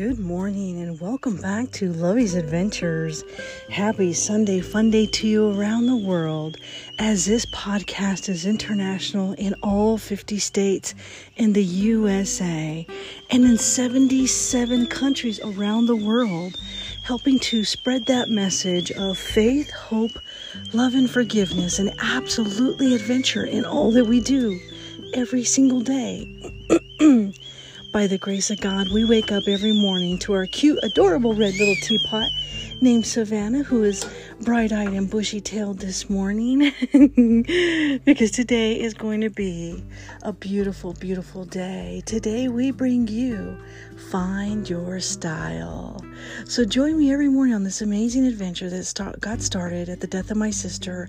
Good morning and welcome back to Lovey's Adventures. Happy Sunday fun day to you around the world as this podcast is international in all 50 states in the USA and in 77 countries around the world, helping to spread that message of faith, hope, love, and forgiveness, and absolutely adventure in all that we do every single day. By the grace of God, we wake up every morning to our cute, adorable red little teapot named Savannah, who is bright eyed and bushy tailed this morning because today is going to be a beautiful, beautiful day. Today, we bring you Find Your Style. So, join me every morning on this amazing adventure that start, got started at the death of my sister,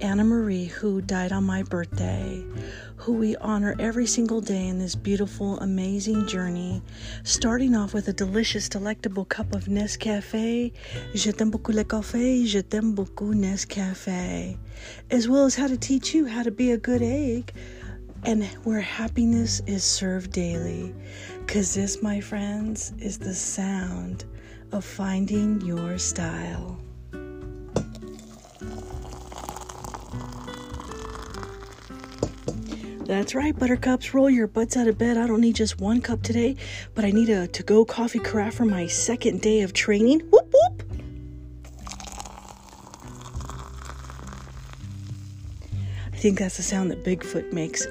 Anna Marie, who died on my birthday who we honor every single day in this beautiful, amazing journey. Starting off with a delicious, delectable cup of Nescafe. Je t'aime beaucoup le café, je t'aime beaucoup Nescafe. As well as how to teach you how to be a good egg and where happiness is served daily. Because this, my friends, is the sound of finding your style. That's right, buttercups. Roll your butts out of bed. I don't need just one cup today, but I need a to go coffee carafe for my second day of training. Whoop, whoop. Think that's the sound that Bigfoot makes.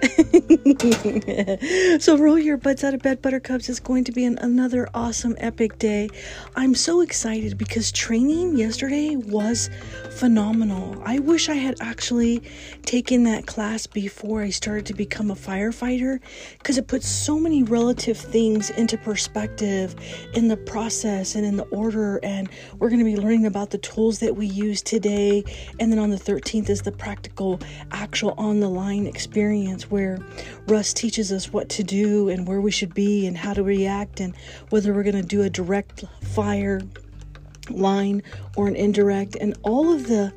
so roll your butts out of bed, Buttercups. It's going to be an, another awesome, epic day. I'm so excited because training yesterday was phenomenal. I wish I had actually taken that class before I started to become a firefighter because it puts so many relative things into perspective in the process and in the order. And we're going to be learning about the tools that we use today. And then on the 13th is the practical actual actual on the line experience where Russ teaches us what to do and where we should be and how to react and whether we're going to do a direct fire line or an indirect and all of the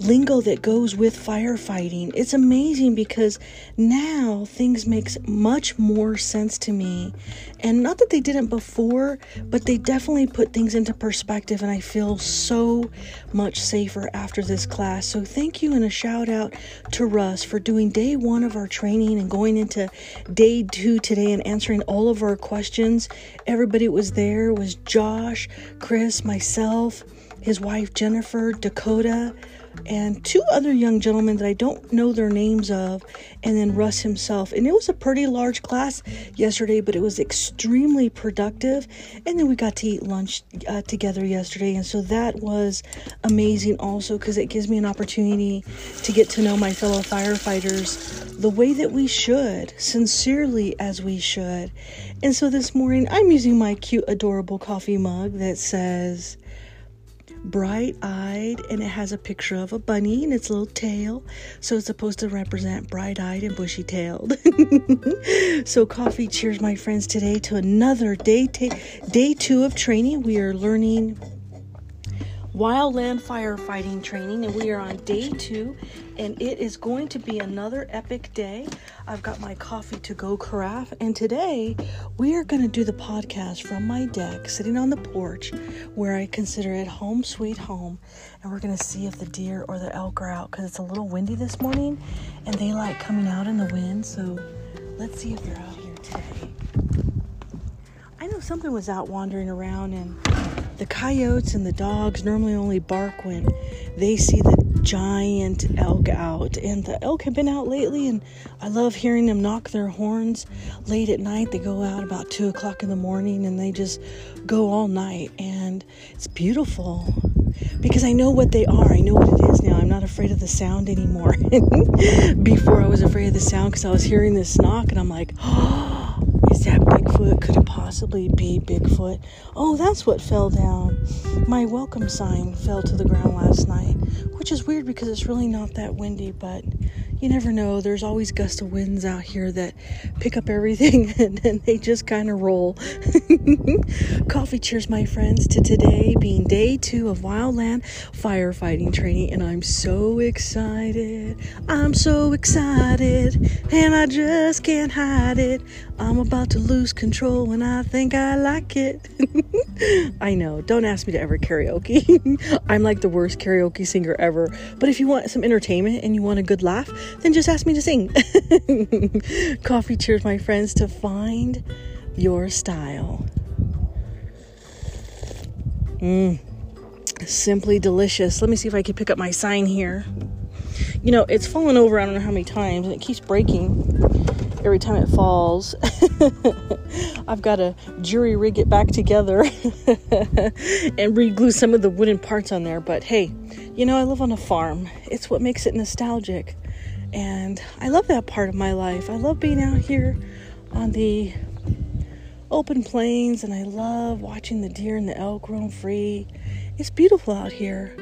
lingo that goes with firefighting. It's amazing because now things makes much more sense to me. And not that they didn't before, but they definitely put things into perspective and I feel so much safer after this class. So thank you and a shout out to Russ for doing day 1 of our training and going into day 2 today and answering all of our questions. Everybody was there was Josh, Chris, myself, his wife Jennifer, Dakota, and two other young gentlemen that I don't know their names of, and then Russ himself. And it was a pretty large class yesterday, but it was extremely productive. And then we got to eat lunch uh, together yesterday, and so that was amazing also because it gives me an opportunity to get to know my fellow firefighters the way that we should, sincerely as we should. And so this morning, I'm using my cute, adorable coffee mug that says, bright eyed and it has a picture of a bunny and its little tail. So it's supposed to represent bright eyed and bushy tailed. so, coffee cheers, my friends, today to another day, ta- day two of training. We are learning wildland firefighting training, and we are on day two, and it is going to be another epic day. I've got my coffee to go carafe, and today we are going to do the podcast from my deck, sitting on the porch where I consider it home sweet home, and we're going to see if the deer or the elk are out because it's a little windy this morning, and they like coming out in the wind. So let's see if they're out here today. I know something was out wandering around and the coyotes and the dogs normally only bark when they see the giant elk out. And the elk have been out lately, and I love hearing them knock their horns late at night. They go out about 2 o'clock in the morning and they just go all night. And it's beautiful because I know what they are. I know what it is now. I'm not afraid of the sound anymore. Before I was afraid of the sound because I was hearing this knock, and I'm like, oh Bigfoot? Could it possibly be Bigfoot? Oh, that's what fell down. My welcome sign fell to the ground last night, which is weird because it's really not that windy, but you never know. There's always gust of winds out here that pick up everything and then they just kind of roll. Coffee cheers, my friends, to today being day two of Wildland firefighting training, and I'm so excited. I'm so excited, and I just can't hide it. I'm about to lose control, and I think I like it. I know, don't ask me to ever karaoke. I'm like the worst karaoke singer ever, but if you want some entertainment and you want a good laugh, then just ask me to sing. Coffee cheers, my friends, to find your style. Mmm, simply delicious. Let me see if I can pick up my sign here. You know, it's fallen over, I don't know how many times, and it keeps breaking every time it falls. I've got to jury rig it back together and re glue some of the wooden parts on there. But hey, you know, I live on a farm, it's what makes it nostalgic. And I love that part of my life. I love being out here on the open plains and I love watching the deer and the elk roam free. It's beautiful out here.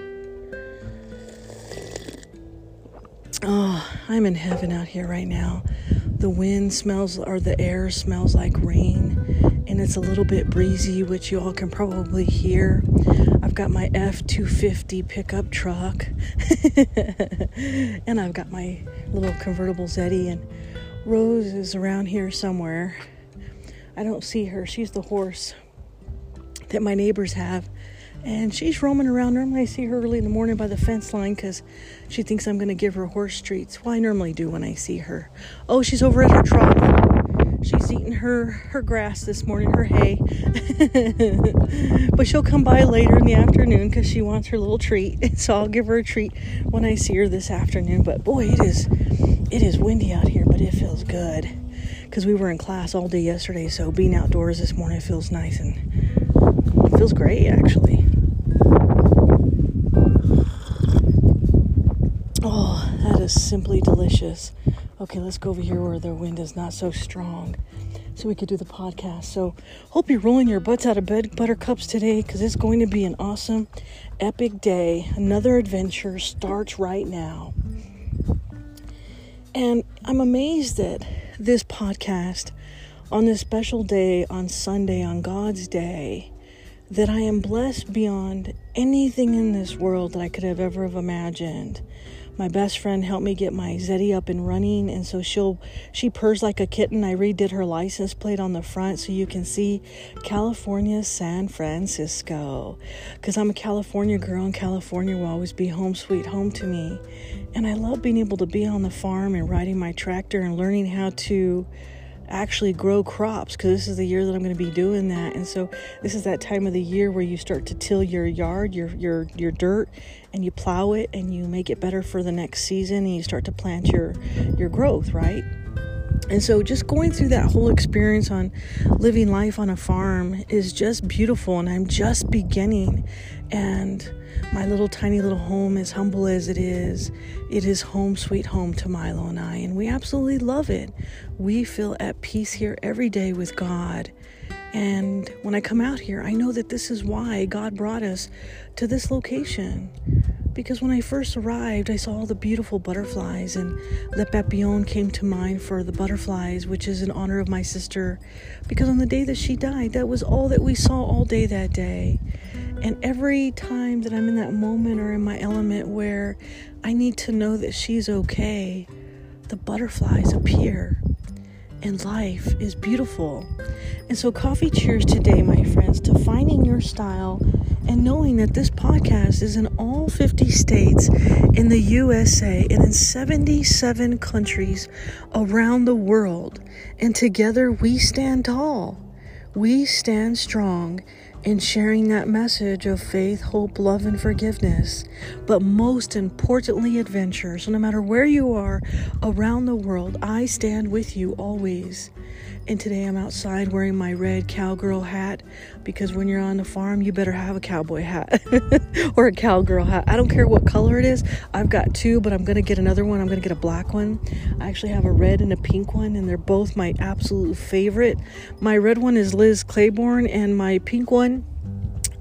Oh, I'm in heaven out here right now. The wind smells, or the air smells like rain, and it's a little bit breezy, which you all can probably hear. I've got my F 250 pickup truck, and I've got my little convertible Zeddy, and Rose is around here somewhere. I don't see her. She's the horse that my neighbors have. And she's roaming around. Normally, I see her early in the morning by the fence line because she thinks I'm going to give her horse treats. Well, I normally do when I see her. Oh, she's over at her trough. She's eating her, her grass this morning, her hay. but she'll come by later in the afternoon because she wants her little treat. So I'll give her a treat when I see her this afternoon. But boy, it is it is windy out here, but it feels good because we were in class all day yesterday. So being outdoors this morning feels nice and feels great actually. Oh, that is simply delicious. Okay, let's go over here where the wind is not so strong so we could do the podcast. So, hope you're rolling your butts out of bed, buttercups, today because it's going to be an awesome, epic day. Another adventure starts right now. And I'm amazed that this podcast on this special day, on Sunday, on God's day, that I am blessed beyond anything in this world that I could have ever have imagined. My best friend helped me get my Zeddy up and running, and so she'll she purrs like a kitten. I redid her license plate on the front so you can see California, San Francisco. Because I'm a California girl, and California will always be home sweet home to me. And I love being able to be on the farm and riding my tractor and learning how to actually grow crops because this is the year that I'm going to be doing that. And so this is that time of the year where you start to till your yard, your your your dirt, and you plow it and you make it better for the next season and you start to plant your your growth, right? And so, just going through that whole experience on living life on a farm is just beautiful, and I'm just beginning. And my little tiny little home, as humble as it is, it is home sweet home to Milo and I, and we absolutely love it. We feel at peace here every day with God. And when I come out here, I know that this is why God brought us to this location because when I first arrived, I saw all the beautiful butterflies, and Le Papillon came to mind for the butterflies, which is in honor of my sister, because on the day that she died, that was all that we saw all day that day. And every time that I'm in that moment or in my element where I need to know that she's okay, the butterflies appear and life is beautiful. And so, coffee cheers today, my friends, to finding your style and knowing that this podcast is in all 50 states in the USA and in 77 countries around the world. And together we stand tall, we stand strong in sharing that message of faith, hope, love, and forgiveness. But most importantly, adventure. So, no matter where you are around the world, I stand with you always. And today I'm outside wearing my red cowgirl hat because when you're on the farm, you better have a cowboy hat or a cowgirl hat. I don't care what color it is. I've got two, but I'm going to get another one. I'm going to get a black one. I actually have a red and a pink one, and they're both my absolute favorite. My red one is Liz Claiborne, and my pink one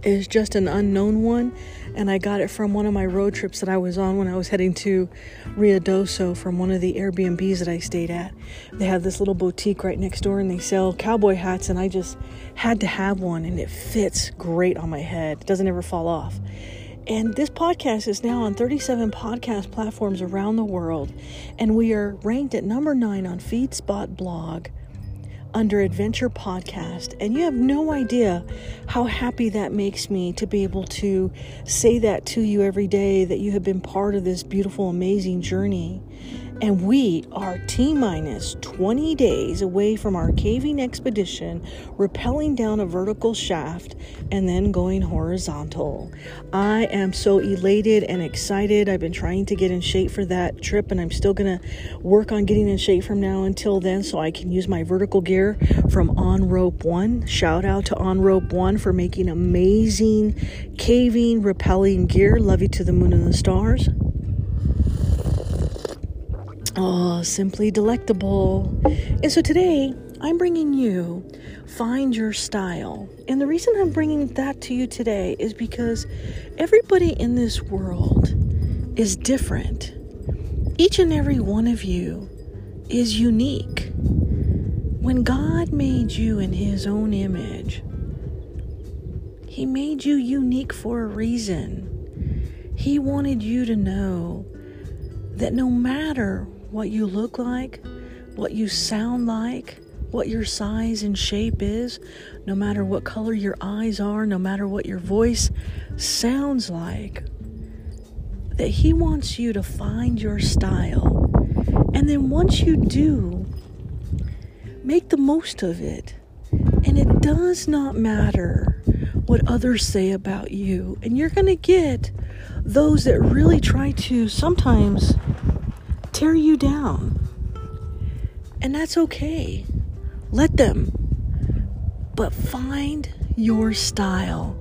is just an unknown one. and I got it from one of my road trips that I was on when I was heading to Ruidoso from one of the Airbnbs that I stayed at. They have this little boutique right next door and they sell cowboy hats, and I just had to have one, and it fits great on my head. It doesn't ever fall off. And this podcast is now on 37 podcast platforms around the world, and we are ranked at number nine on FeedSpot blog under Adventure Podcast. And you have no idea how happy that makes me to be able to say that to you every day that you have been part of this beautiful, amazing journey. And we are T minus 20 days away from our caving expedition, rappelling down a vertical shaft and then going horizontal. I am so elated and excited. I've been trying to get in shape for that trip, and I'm still to work on getting in shape from now until then so I can use my vertical gear from On Rope One. Shout out to On Rope One for making amazing caving, rappelling gear. Love you to the moon and the stars. Oh, simply delectable. And so today, I'm bringing you Find Your Style. And the reason I'm bringing that to you today is because everybody in this world is different. Each and every one of you is unique. When God made you in His own image, He made you unique for a reason. He wanted you to know that no matter what you look like, what you sound like, what your size and shape is, no matter what color your eyes are, no matter what your voice sounds like. That He wants you to find your style. And then once you do, make the most of it. And it does not matter what others say about you. And you're going to get those that really try to sometimes tear you down. And that's okay. Let them. But find your style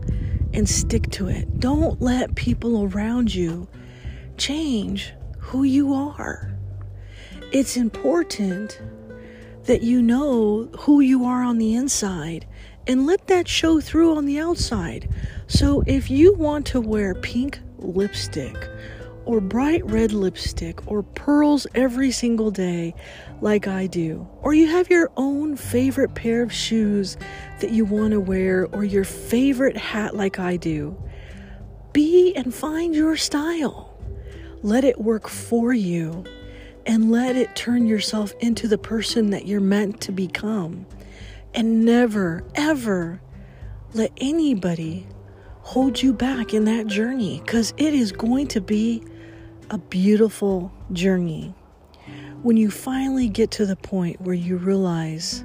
and stick to it. Don't let people around you change who you are. It's important that you know who you are on the inside and let that show through on the outside. So if you want to wear pink lipstick or bright red lipstick or pearls every single day, like I do, or you have your own favorite pair of shoes that you want to wear, or your favorite hat, like I do, be and find your style. Let it work for you and let it turn yourself into the person that you're meant to become. And never, ever let anybody hold you back in that journey because it is going to be a beautiful journey. When you finally get to the point where you realize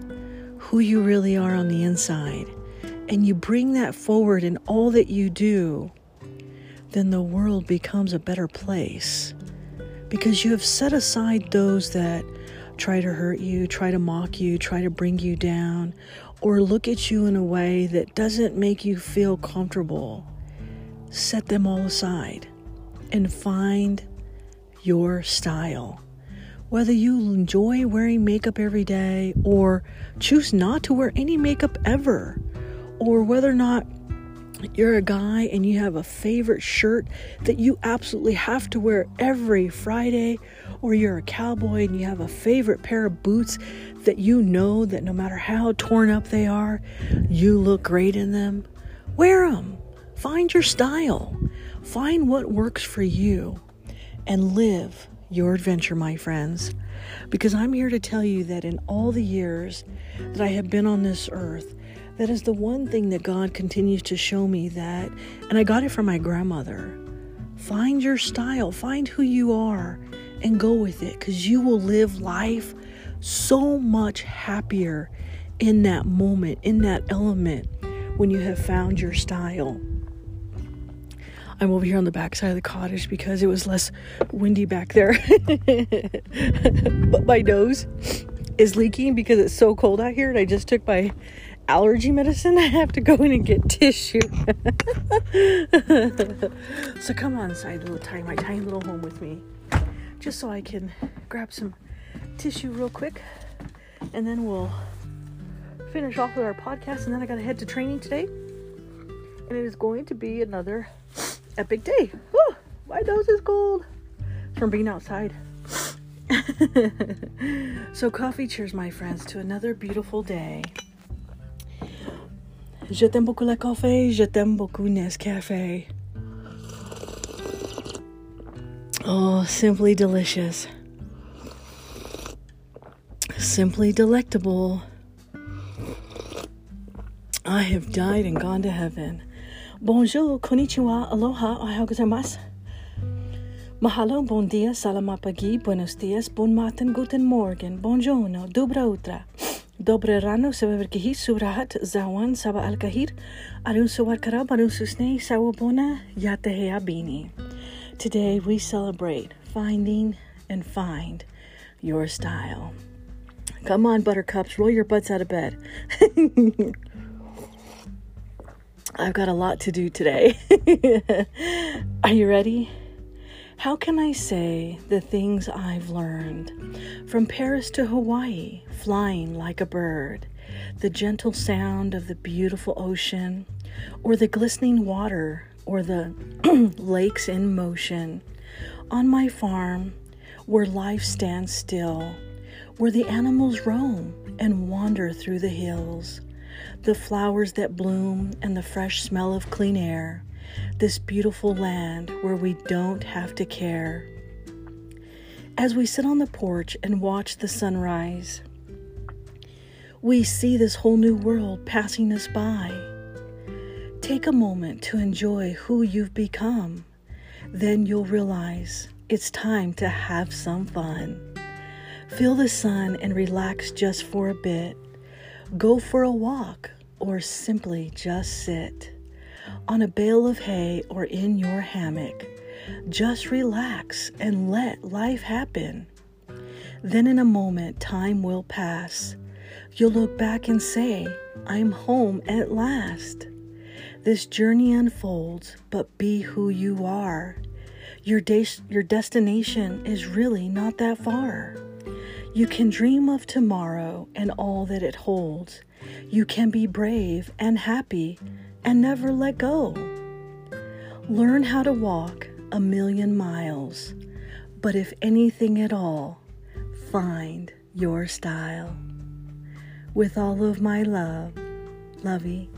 who you really are on the inside and you bring that forward in all that you do, then the world becomes a better place because you have set aside those that try to hurt you, try to mock you, try to bring you down, or look at you in a way that doesn't make you feel comfortable. Set them all aside and find your style. Whether you enjoy wearing makeup every day or choose not to wear any makeup ever, or whether or not you're a guy and you have a favorite shirt that you absolutely have to wear every Friday, or you're a cowboy and you have a favorite pair of boots that you know that no matter how torn up they are, you look great in them, wear them. Find your style. Find what works for you and live your adventure, my friends. Because I'm here to tell you that in all the years that I have been on this earth, that is the one thing that God continues to show me that, and I got it from my grandmother. Find your style, find who you are, and go with it because you will live life so much happier in that moment, in that element, when you have found your style. I'm over here on the back side of the cottage because it was less windy back there. but my nose is leaking because it's so cold out here and I just took my allergy medicine. I have to go in and get tissue. so come on inside, little tiny, my tiny little home with me. Just so I can grab some tissue real quick. And then we'll finish off with our podcast. And then I gotta head to training today. And it is going to be another epic day. Whew, my nose is cold from being outside. so, coffee cheers, my friends, to another beautiful day. Je t'aime beaucoup le café, je t'aime beaucoup Nescafe. Oh, simply delicious. Simply delectable. I have died and gone to heaven. Bonjour, konnichiwa, aloha, ohayou gozaimasu. Mahalo, bon dia, salamat pagi, buenos dias, bon matin, guten morgen, buongiorno, dobra utra. Dobre rano, sebeverkihi, subrahat, zawan, saba alkahir, arun suwarkara, barun susne, sawabona, yatehea bini. Today we celebrate finding and find your style. Come on, buttercups, roll your butts out of bed. I've got a lot to do today. Are you ready? How can I say the things I've learned? From Paris to Hawaii, flying like a bird, the gentle sound of the beautiful ocean, or the glistening water, or the lakes in motion. On my farm, where life stands still, where the animals roam and wander through the hills the flowers that bloom, and the fresh smell of clean air, this beautiful land where we don't have to care. As we sit on the porch and watch the sunrise, we see this whole new world passing us by. Take a moment to enjoy who you've become. Then you'll realize it's time to have some fun. Feel the sun and relax just for a bit. Go for a walk or simply just sit on a bale of hay or in your hammock. Just relax and let life happen. Then, in a moment, time will pass. You'll look back and say, I'm home at last. This journey unfolds, but be who you are. Your, de- your destination is really not that far. You can dream of tomorrow and all that it holds. You can be brave and happy and never let go. Learn how to walk a million miles, but if anything at all, find your style. With all of my love, Lovey